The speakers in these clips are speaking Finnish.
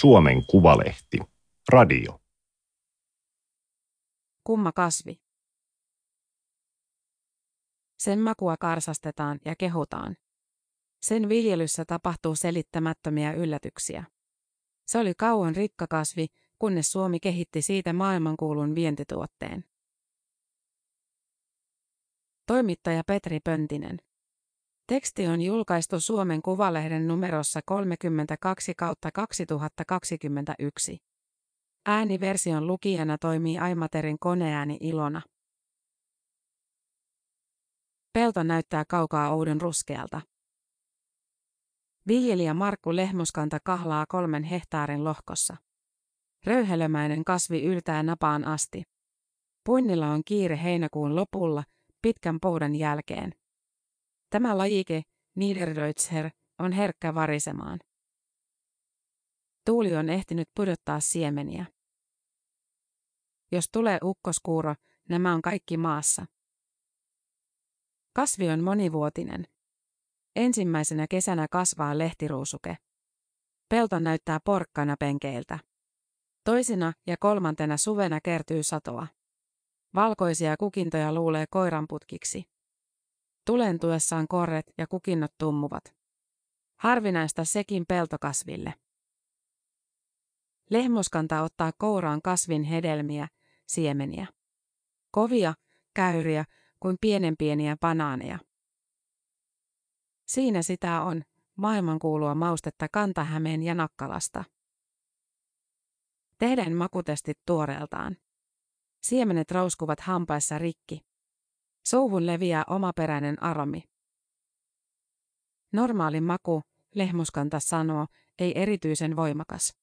Suomen Kuvalehti. Radio. Kumma kasvi. Sen makua karsastetaan ja kehutaan. Sen viljelyssä tapahtuu selittämättömiä yllätyksiä. Se oli kauan rikkakasvi, kunnes Suomi kehitti siitä maailmankuulun vientituotteen. Toimittaja Petri Pöntinen. Teksti on julkaistu Suomen Kuvalehden numerossa 32 kautta 2021. Ääniversion lukijana toimii Aimaterin koneääni Ilona. Pelto näyttää kaukaa oudon ruskealta. Viljelijä Markku Lehmuskanta kahlaa kolmen hehtaarin lohkossa. Röyhelömäinen kasvi yltää napaan asti. Puinnilla on kiire heinäkuun lopulla, pitkän poudan jälkeen. Tämä lajike, Niederdeutzer, on herkkä varisemaan. Tuuli on ehtinyt pudottaa siemeniä. Jos tulee ukkoskuuro, nämä on kaikki maassa. Kasvi on monivuotinen. Ensimmäisenä kesänä kasvaa lehtiruusuke. Pelto näyttää porkkana penkeiltä. Toisena ja kolmantena suvena kertyy satoa. Valkoisia kukintoja luulee koiranputkiksi. Tulentuessaan korret ja kukinnot tummuvat. Harvinaista sekin peltokasville. Lehmuskanta ottaa kouraan kasvin hedelmiä, siemeniä. Kovia, käyriä kuin pienen pieniä banaaneja. Siinä sitä on, maailmankuulua maustetta Kantahämeen ja Nakkalasta. Tehdään makutestit tuoreeltaan. Siemenet rouskuvat hampaissa rikki. Suuhun leviää omaperäinen aromi. Normaali maku, lehmuskanta sanoo, ei erityisen voimakas.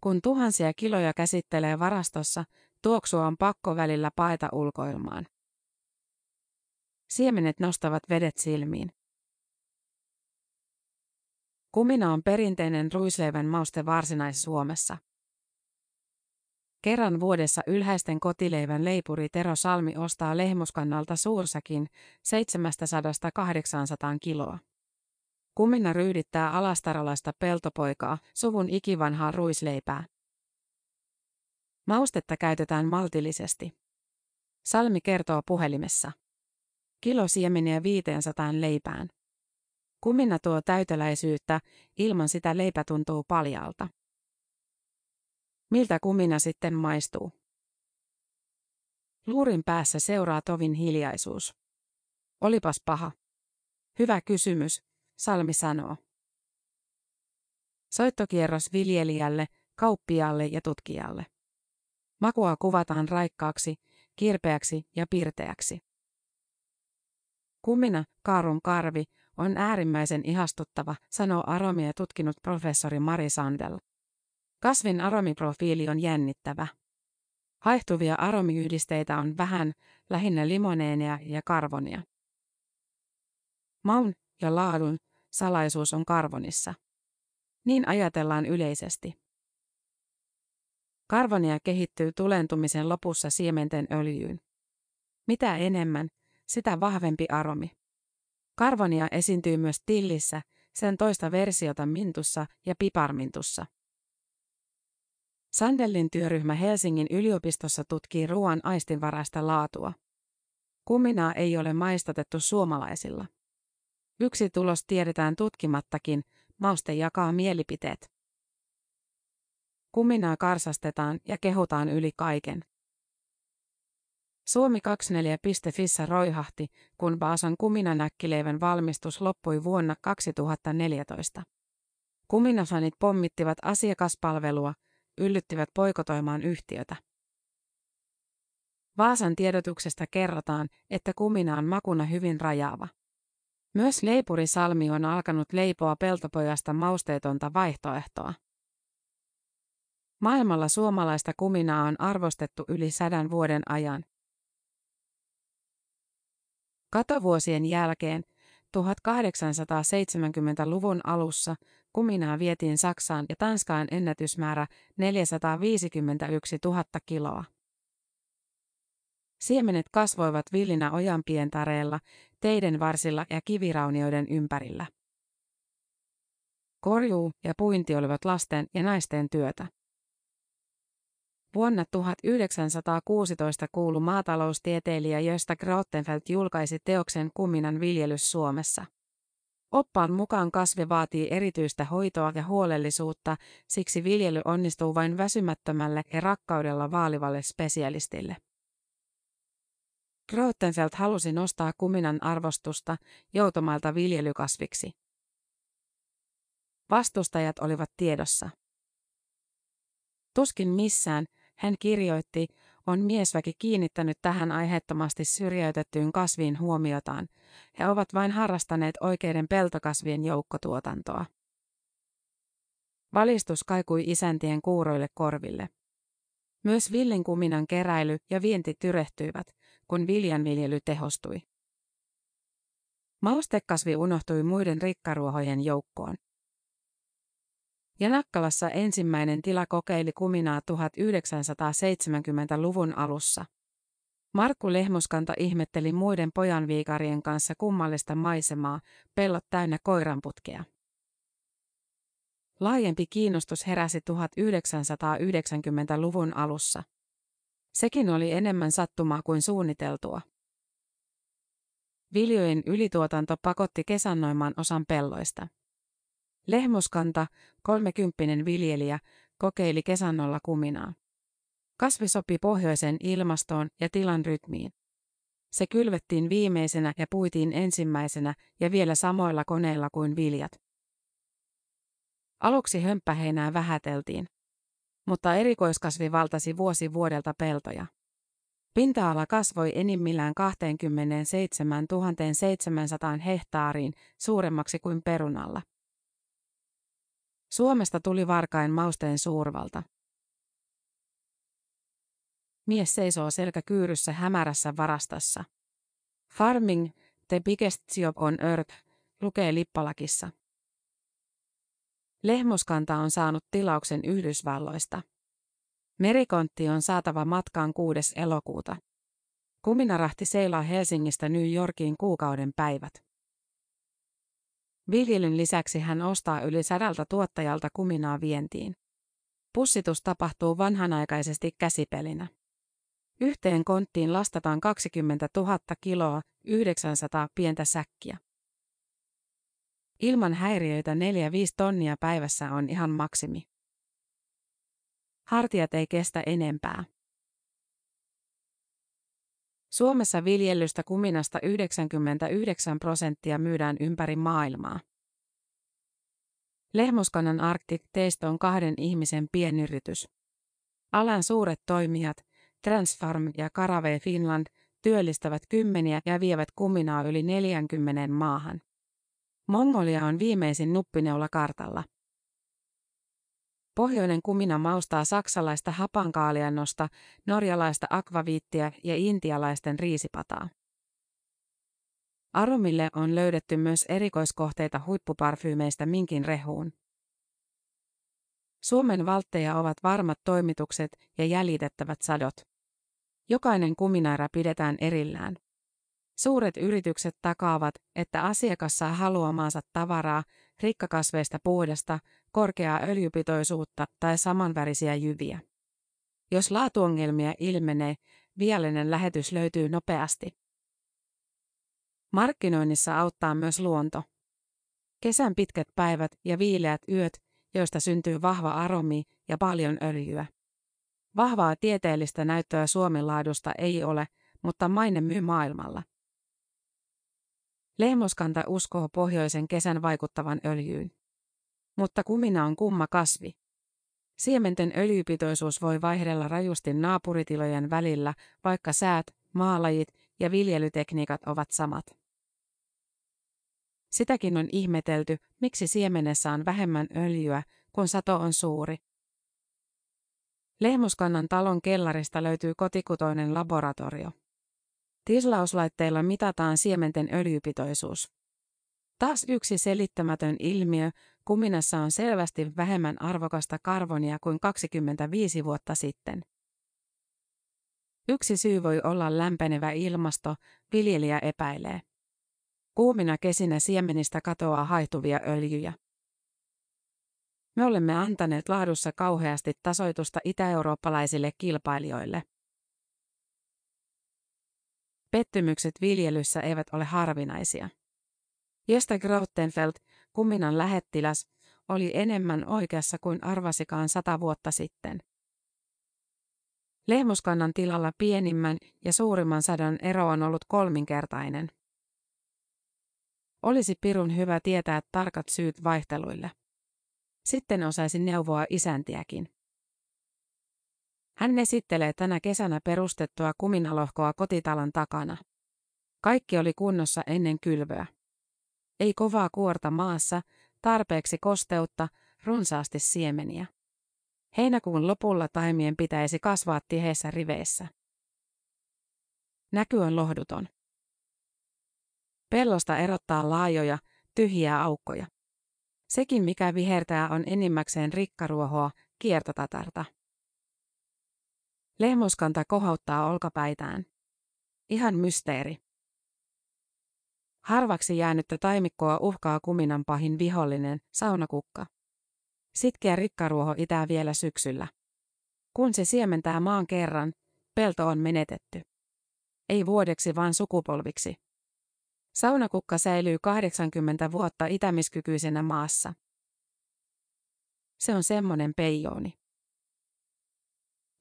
Kun tuhansia kiloja käsittelee varastossa, tuoksua on pakko välillä paeta ulkoilmaan. Siemenet nostavat vedet silmiin. Kumina on perinteinen ruisleivän mauste Varsinais-Suomessa. Kerran vuodessa ylhäisten kotileivän leipuri Tero Salmi ostaa lehmuskannalta suursakin 700-800 kiloa. Kumina ryydittää alastaralaista peltopoikaa, suvun ikivanhaa ruisleipää. Maustetta käytetään maltillisesti. Salmi kertoo puhelimessa. Kilo siemeniä 500 leipään. Kumina tuo täyteläisyyttä, ilman sitä leipä tuntuu paljalta. Miltä kumina sitten maistuu? Luurin päässä seuraa tovin hiljaisuus. Olipas paha. Hyvä kysymys, Salmi sanoo. Soittokierros viljelijälle, kauppialle ja tutkijalle. Makua kuvataan raikkaaksi, kirpeäksi ja pirteäksi. Kumina, Kaarun karvi, on äärimmäisen ihastuttava, sanoo aromia tutkinut professori Mari Sandel. Kasvin aromiprofiili on jännittävä. Haihtuvia aromiyhdisteitä on vähän, lähinnä limoneenea ja karvonia. Maun ja laadun salaisuus on karvonissa. Niin ajatellaan yleisesti. Karvonia kehittyy tulentumisen lopussa siementen öljyyn. Mitä enemmän, sitä vahvempi aromi. Karvonia esiintyy myös tillissä, sen toista versiota mintussa ja piparmintussa. Sandellin työryhmä Helsingin yliopistossa tutkii ruoan aistinvaraista laatua. Kuminaa ei ole maistatettu suomalaisilla. Yksi tulos tiedetään tutkimattakin, mauste jakaa mielipiteet. Kuminaa karsastetaan ja kehutaan yli kaiken. Suomi 24.fissä roihahti, kun Vaasan kuminanäkkileivän valmistus loppui vuonna 2014. Kuminafanit pommittivat asiakaspalvelua, yllyttivät poikotoimaan yhtiötä. Vaasan tiedotuksesta kerrotaan, että kumina on makuna hyvin rajaava. Myös leipuri Salmi on alkanut leipoa peltopojasta mausteetonta vaihtoehtoa. Maailmalla suomalaista kuminaa on arvostettu yli sadan vuoden ajan. Katovuosien jälkeen 1870-luvun alussa kuminaa vietiin Saksaan ja Tanskaan ennätysmäärä 451 000 kiloa. Siemenet kasvoivat villinä ojanpientareella, teiden varsilla ja kiviraunioiden ympärillä. Korjuu ja puinti olivat lasten ja naisten työtä. Vuonna 1916 kuulu maataloustieteilijä Josta Grottenfeldt julkaisi teoksen Kuminan viljelys Suomessa. Oppaan mukaan kasvi vaatii erityistä hoitoa ja huolellisuutta, siksi viljely onnistuu vain väsymättömälle ja rakkaudella vaalivalle spesialistille. Grottenfeldt halusi nostaa kuminan arvostusta joutomalta viljelykasviksi. Vastustajat olivat tiedossa. Tuskin missään, hän kirjoitti, on miesväki kiinnittänyt tähän aiheettomasti syrjäytettyyn kasviin huomiotaan. He ovat vain harrastaneet oikeiden peltokasvien joukkotuotantoa. Valistus kaikui isäntien kuuroille korville. Myös villinkuminan keräily ja vienti tyrehtyivät, kun viljanviljely tehostui. Maustekasvi unohtui muiden rikkaruohojen joukkoon. Ja Nakkalassa ensimmäinen tila kokeili kuminaa 1970-luvun alussa. Markku Lehmuskanta ihmetteli muiden pojanviikarien kanssa kummallista maisemaa, pellot täynnä koiranputkea. Laajempi kiinnostus heräsi 1990-luvun alussa. Sekin oli enemmän sattumaa kuin suunniteltua. Viljojen ylituotanto pakotti kesannoimaan osan pelloista. Lehmuskanta, kolmekymppinen viljelijä, kokeili kesannolla kuminaa. Kasvi sopi pohjoisen ilmastoon ja tilan rytmiin. Se kylvettiin viimeisenä ja puitiin ensimmäisenä ja vielä samoilla koneilla kuin viljat. Aluksi hömppäheinää vähäteltiin. Mutta erikoiskasvi valtasi vuosi vuodelta peltoja. Pinta-ala kasvoi enimmillään 27 700 hehtaariin suuremmaksi kuin perunalla. Suomesta tuli varkain mausteen suurvalta. Mies seisoo selkäkyyryssä hämärässä varastossa. Farming, the biggest job on earth, lukee lippalakissa. Lehmuskanta on saanut tilauksen Yhdysvalloista. Merikontti on saatava matkaan 6. elokuuta. Kuminarahti seilaa Helsingistä New Yorkiin kuukauden päivät. Viljelyn lisäksi hän ostaa yli sadalta tuottajalta kuminaa vientiin. Pussitus tapahtuu vanhanaikaisesti käsipelinä. Yhteen konttiin lastataan 20 000 kiloa, 900 pientä säkkiä. Ilman häiriöitä 4-5 tonnia päivässä on ihan maksimi. Hartiat ei kestä enempää. Suomessa viljellystä kuminasta 99 prosenttia myydään ympäri maailmaa. Lehmuskannan Arctic Taste on kahden ihmisen pienyritys. Alan suuret toimijat, Transfarm ja Karave Finland, työllistävät kymmeniä ja vievät kuminaa yli 40 maahan. Mongolia on viimeisin nuppineula kartalla. Pohjoinen kumina maustaa saksalaista hapankaaliannosta, norjalaista akvaviittiä ja intialaisten riisipataa. Aromille on löydetty myös erikoiskohteita huippuparfyymeistä minkin rehuun. Suomen valtteja ovat varmat toimitukset ja jäljitettävät sadot. Jokainen kuminaira pidetään erillään. Suuret yritykset takaavat, että asiakas saa haluamaansa tavaraa, rikkakasveista puhdasta, korkeaa öljypitoisuutta tai samanvärisiä jyviä. Jos laatuongelmia ilmenee, viallinen lähetys löytyy nopeasti. Markkinoinnissa auttaa myös luonto. Kesän pitkät päivät ja viileät yöt, joista syntyy vahva aromi ja paljon öljyä. Vahvaa tieteellistä näyttöä Suomen laadusta ei ole, mutta maine myy maailmalla. Lehmoskanta uskoo pohjoisen kesän vaikuttavan öljyyn. Mutta kumina on kumma kasvi. Siementen öljypitoisuus voi vaihdella rajusti naapuritilojen välillä, vaikka säät, maalajit ja viljelytekniikat ovat samat. Sitäkin on ihmetelty, miksi siemenessä on vähemmän öljyä, kun sato on suuri. Lehmuskannan talon kellarista löytyy kotikutoinen laboratorio. Tislauslaitteilla mitataan siementen öljypitoisuus. Taas yksi selittämätön ilmiö, kuminassa on selvästi vähemmän arvokasta karbonia kuin 25 vuotta sitten. Yksi syy voi olla lämpenevä ilmasto, viljelijä epäilee. Kuumina kesinä siemenistä katoaa haihtuvia öljyjä. Me olemme antaneet laadussa kauheasti tasoitusta itä-eurooppalaisille kilpailijoille. Pettymykset viljelyssä eivät ole harvinaisia. Josta Grottenfeld, kuminan lähettiläs, oli enemmän oikeassa kuin arvasikaan sata vuotta sitten. Lehmuskannan tilalla pienimmän ja suurimman sadon ero on ollut kolminkertainen. Olisi pirun hyvä tietää tarkat syyt vaihteluille. Sitten osaisin neuvoa isäntiäkin. Hän esittelee tänä kesänä perustettua kuminalohkoa kotitalon takana. Kaikki oli kunnossa ennen kylvöä. Ei kovaa kuorta maassa, tarpeeksi kosteutta, runsaasti siemeniä. Heinäkuun lopulla taimien pitäisi kasvaa tiheissä riveissä. Näky on lohduton. Pellosta erottaa laajoja, tyhjiä aukkoja. Sekin, mikä vihertää, on enimmäkseen rikkaruohoa, kiertotatarta. Lehmuskanta kohauttaa olkapäitään. Ihan mysteeri. Harvaksi jäänyttä taimikkoa uhkaa kuminan pahin vihollinen, saunakukka. Sitkeä rikkaruoho itää vielä syksyllä. Kun se siementää maan kerran, pelto on menetetty. Ei vuodeksi, vaan sukupolviksi. Saunakukka säilyy 80 vuotta itämiskykyisenä maassa. Se on semmonen peijooni.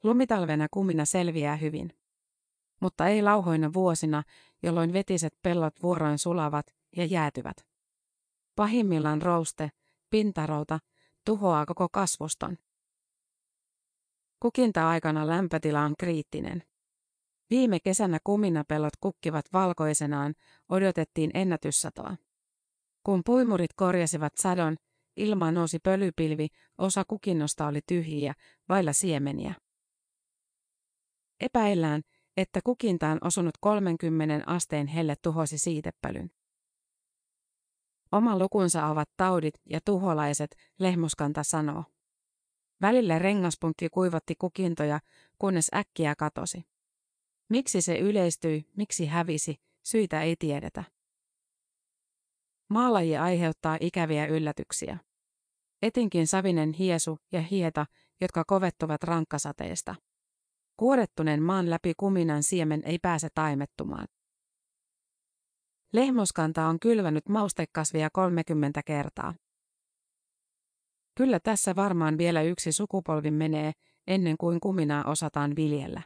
Lumitalvena kumina selviää hyvin. Mutta ei lauhoina vuosina, jolloin vetiset pellot vuoroin sulavat ja jäätyvät. Pahimmillaan rouste, pintarouta, tuhoaa koko kasvuston. Kukinta-aikana lämpötila on kriittinen. Viime kesänä kuminapellot kukkivat valkoisenaan, odotettiin ennätyssatoa. Kun puimurit korjasivat sadon, ilmaan nousi pölypilvi, osa kukinnosta oli tyhjiä, vailla siemeniä. Epäillään, että kukintaan osunut 30 asteen helle tuhosi siitepölyn. Oma lukunsa ovat taudit ja tuholaiset, lehmuskanta sanoo. Välillä rengaspunkki kuivatti kukintoja, kunnes äkkiä katosi. Miksi se yleistyi, miksi hävisi, syitä ei tiedetä. Maalaji aiheuttaa ikäviä yllätyksiä. Etinkin savinen hiesu ja hieta, jotka kovettuvat rankkasateesta. Kuorettuneen maan läpi kuminan siemen ei pääse taimettumaan. Lehmuskanta on kylvänyt maustekasvia 30 kertaa. Kyllä tässä varmaan vielä yksi sukupolvi menee, ennen kuin kuminaa osataan viljellä.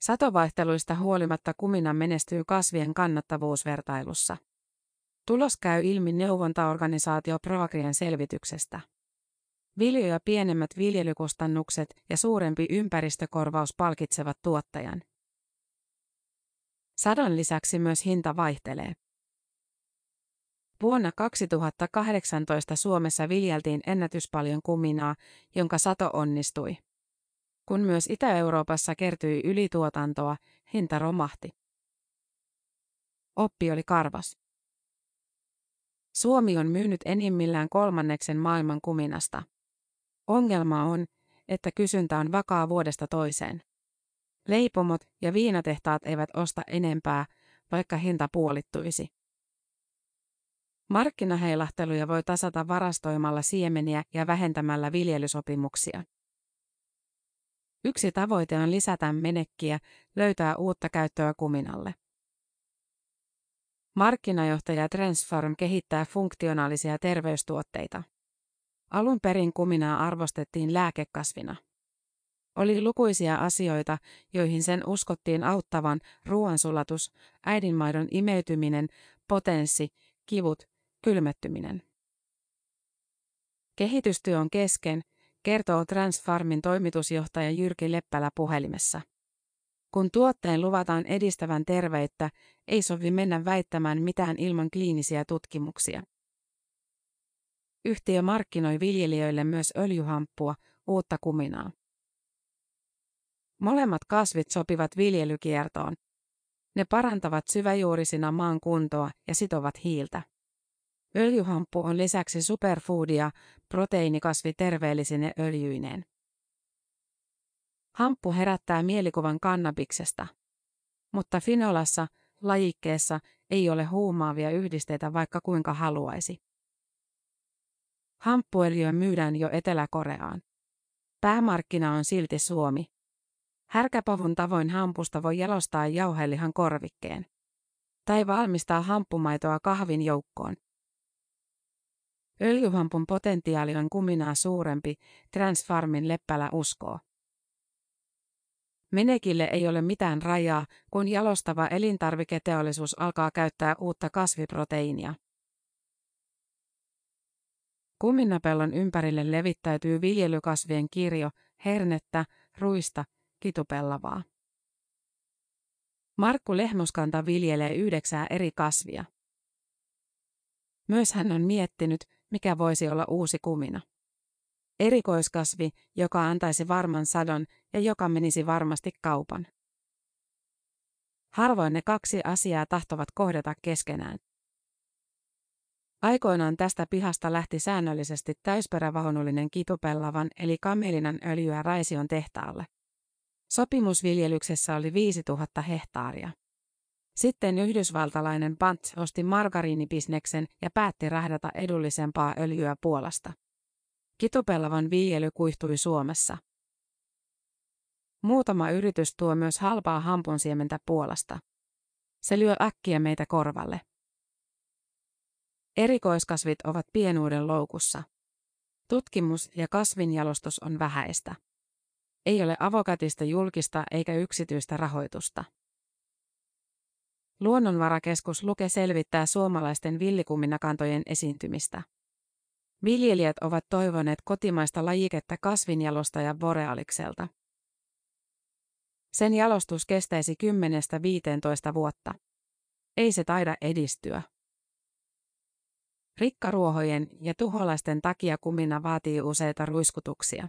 Satovaihteluista huolimatta kumina menestyy kasvien kannattavuusvertailussa. Tulos käy ilmi neuvontaorganisaatio Proagrien selvityksestä. Viljoja pienemmät viljelykustannukset ja suurempi ympäristökorvaus palkitsevat tuottajan. Sadon lisäksi myös hinta vaihtelee. Vuonna 2018 Suomessa viljeltiin ennätyspaljon kuminaa, jonka sato onnistui. Kun myös Itä-Euroopassa kertyi ylituotantoa, hinta romahti. Oppi oli karvas. Suomi on myynyt enimmillään kolmanneksen maailman kuminasta. Ongelma on, että kysyntä on vakaa vuodesta toiseen. Leipomot ja viinatehtaat eivät osta enempää, vaikka hinta puolittuisi. Markkinaheilahteluja voi tasata varastoimalla siemeniä ja vähentämällä viljelysopimuksia. Yksi tavoite on lisätä menekkiä, löytää uutta käyttöä kuminalle. Markkinajohtaja Transform kehittää funktionaalisia terveystuotteita. Alun perin kuminaa arvostettiin lääkekasvina. Oli lukuisia asioita, joihin sen uskottiin auttavan ruoansulatus, äidinmaidon imeytyminen, potenssi, kivut, kylmettyminen. Kehitystyö on kesken, kertoo Transfarmin toimitusjohtaja Jyrki Leppälä puhelimessa. Kun tuotteen luvataan edistävän terveyttä, ei sovi mennä väittämään mitään ilman kliinisiä tutkimuksia. Yhtiö markkinoi viljelijöille myös öljyhamppua, uutta kuminaa. Molemmat kasvit sopivat viljelykiertoon. Ne parantavat syväjuurisina maan kuntoa ja sitovat hiiltä. Öljyhamppu on lisäksi superfoodia, proteiinikasvi terveellisine öljyineen. Hamppu herättää mielikuvan kannabiksesta. Mutta finolassa, lajikkeessa, ei ole huumaavia yhdisteitä vaikka kuinka haluaisi. Hamppuöljyä myydään jo Etelä-Koreaan. Päämarkkina on silti Suomi. Härkäpavun tavoin hampusta voi jalostaa jauhelihan korvikkeen. Tai valmistaa hamppumaitoa kahvin joukkoon. Öljyhampun potentiaali on kuminaa suurempi, Transfarmin Leppälä uskoo. Menekille ei ole mitään rajaa, kun jalostava elintarviketeollisuus alkaa käyttää uutta kasviproteiinia. Kuminnapellon ympärille levittäytyy viljelykasvien kirjo, hernettä, ruista, kitupellavaa. Markku Lehmuskanta viljelee yhdeksää eri kasvia. Myös hän on miettinyt, mikä voisi olla uusi kumina. Erikoiskasvi, joka antaisi varman sadon ja joka menisi varmasti kaupan. Harvoin ne kaksi asiaa tahtovat kohdata keskenään. Aikoinaan tästä pihasta lähti säännöllisesti täysperävaunullinen kitupellavan eli kamelinan öljyä Raision tehtaalle. Sopimusviljelyksessä oli 5000 hehtaaria. Sitten yhdysvaltalainen Pant osti margariinibisneksen ja päätti rahdata edullisempaa öljyä Puolasta. Kitupellavan viljely kuihtui Suomessa. Muutama yritys tuo myös halpaa hampunsiementä Puolasta. Se lyö äkkiä meitä korvalle. Erikoiskasvit ovat pienuuden loukussa. Tutkimus ja kasvinjalostus on vähäistä. Ei ole avokatista julkista eikä yksityistä rahoitusta. Luonnonvarakeskus Luke selvittää suomalaisten villikuminakantojen esiintymistä. Viljelijät ovat toivoneet kotimaista lajiketta kasvinjalostaja Borealikselta. Sen jalostus kestäisi 10-15 vuotta. Ei se taida edistyä. Rikkaruohojen ja tuholaisten takia kumina vaatii useita ruiskutuksia.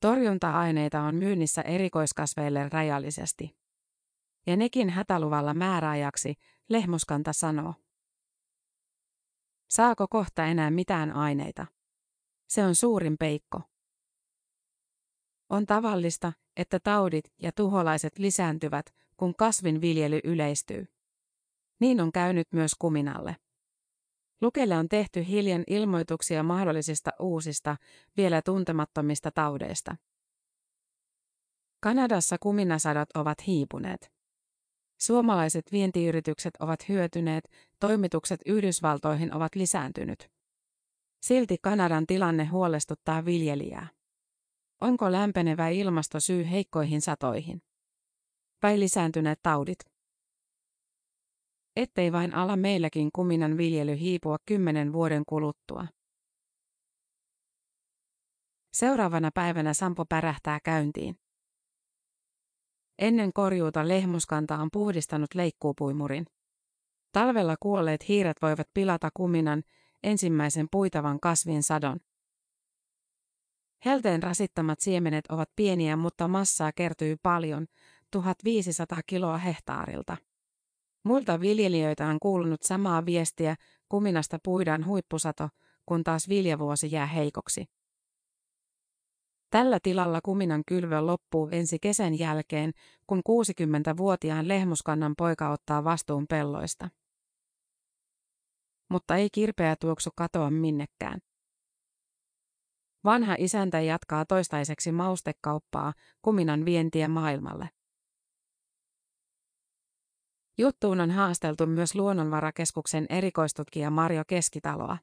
Torjunta-aineita on myynnissä erikoiskasveille rajallisesti. Ja nekin hätäluvalla määräajaksi, Lehmuskanta sanoo. Saako kohta enää mitään aineita? Se on suurin peikko. On tavallista, että taudit ja tuholaiset lisääntyvät, kun kasvinviljely yleistyy. Niin on käynyt myös kuminalle. Lukelle on tehty hiljan ilmoituksia mahdollisista uusista, vielä tuntemattomista taudeista. Kanadassa kuminasadot ovat hiipuneet. Suomalaiset vientiyritykset ovat hyötyneet, toimitukset Yhdysvaltoihin ovat lisääntynyt. Silti Kanadan tilanne huolestuttaa viljelijää. Onko lämpenevä ilmasto syy heikkoihin satoihin? Vai lisääntyneet taudit? Ettei vain ala meilläkin kuminan viljely hiipua kymmenen vuoden kuluttua. Seuraavana päivänä Sampo pärähtää käyntiin. Ennen korjuuta lehmuskanta on puhdistanut leikkuupuimurin. Talvella kuolleet hiiret voivat pilata kuminan, ensimmäisen puitavan kasvin sadon. Helteen rasittamat siemenet ovat pieniä, mutta massaa kertyy paljon, 1500 kiloa hehtaarilta. Muilta viljelijöitä on kuulunut samaa viestiä, kuminasta puidaan huippusato, kun taas viljavuosi jää heikoksi. Tällä tilalla kuminan kylvö loppuu ensi kesän jälkeen, kun 60-vuotiaan lehmuskannan poika ottaa vastuun pelloista. Mutta ei kirpeä tuoksu katoa minnekään. Vanha isäntä jatkaa toistaiseksi maustekauppaa, kuminan vientiä maailmalle. Juttuun on haasteltu myös Luonnonvarakeskuksen erikoistutkija Marjo Keskitaloa.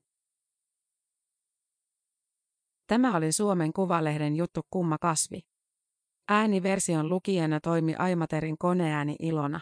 Tämä oli Suomen Kuvalehden juttu Kumma kasvi. Ääniversion lukijana toimi Aimaterin koneääni Ilona.